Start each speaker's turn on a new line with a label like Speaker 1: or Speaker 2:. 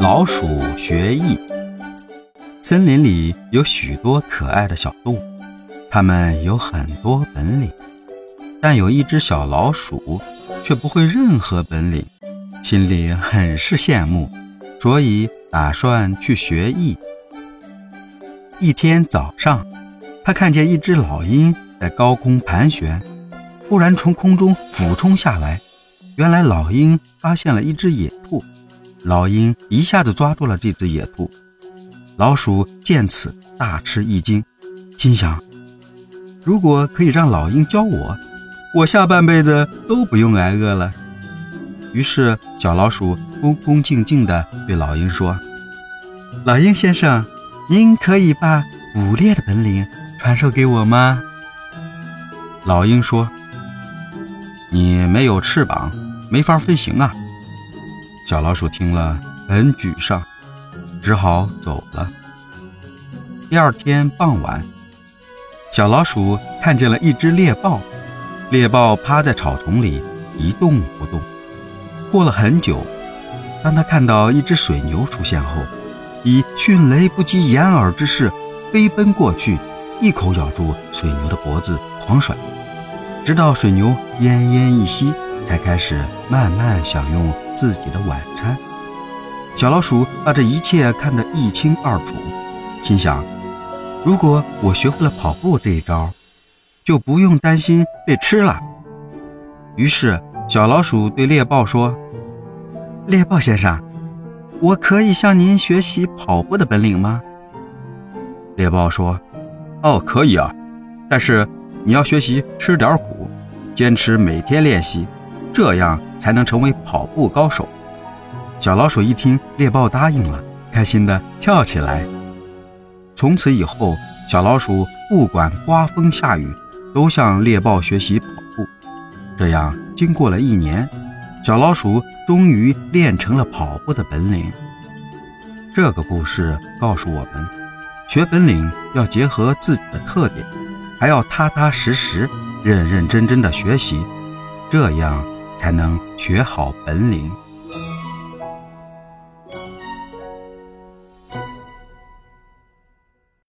Speaker 1: 老鼠学艺。森林里有许多可爱的小动物，它们有很多本领，但有一只小老鼠却不会任何本领，心里很是羡慕，所以打算去学艺。一天早上，他看见一只老鹰在高空盘旋，忽然从空中俯冲下来。原来老鹰发现了一只野兔，老鹰一下子抓住了这只野兔。老鼠见此大吃一惊，心想：如果可以让老鹰教我，我下半辈子都不用挨饿了。于是小老鼠恭恭敬敬地对老鹰说：“老鹰先生，您可以把捕猎的本领传授给我吗？”老鹰说：“你没有翅膀。”没法飞行啊！小老鼠听了很沮丧，只好走了。第二天傍晚，小老鼠看见了一只猎豹，猎豹趴在草丛里一动不动。过了很久，当他看到一只水牛出现后，以迅雷不及掩耳之势飞奔过去，一口咬住水牛的脖子狂甩，直到水牛奄奄一息。才开始慢慢享用自己的晚餐。小老鼠把这一切看得一清二楚，心想：如果我学会了跑步这一招，就不用担心被吃了。于是，小老鼠对猎豹说：“猎豹先生，我可以向您学习跑步的本领吗？”猎豹说：“哦，可以啊，但是你要学习吃点苦，坚持每天练习。”这样才能成为跑步高手。小老鼠一听猎豹答应了，开心地跳起来。从此以后，小老鼠不管刮风下雨，都向猎豹学习跑步。这样，经过了一年，小老鼠终于练成了跑步的本领。这个故事告诉我们，学本领要结合自己的特点，还要踏踏实实、认认真真的学习，这样。才能学好本领。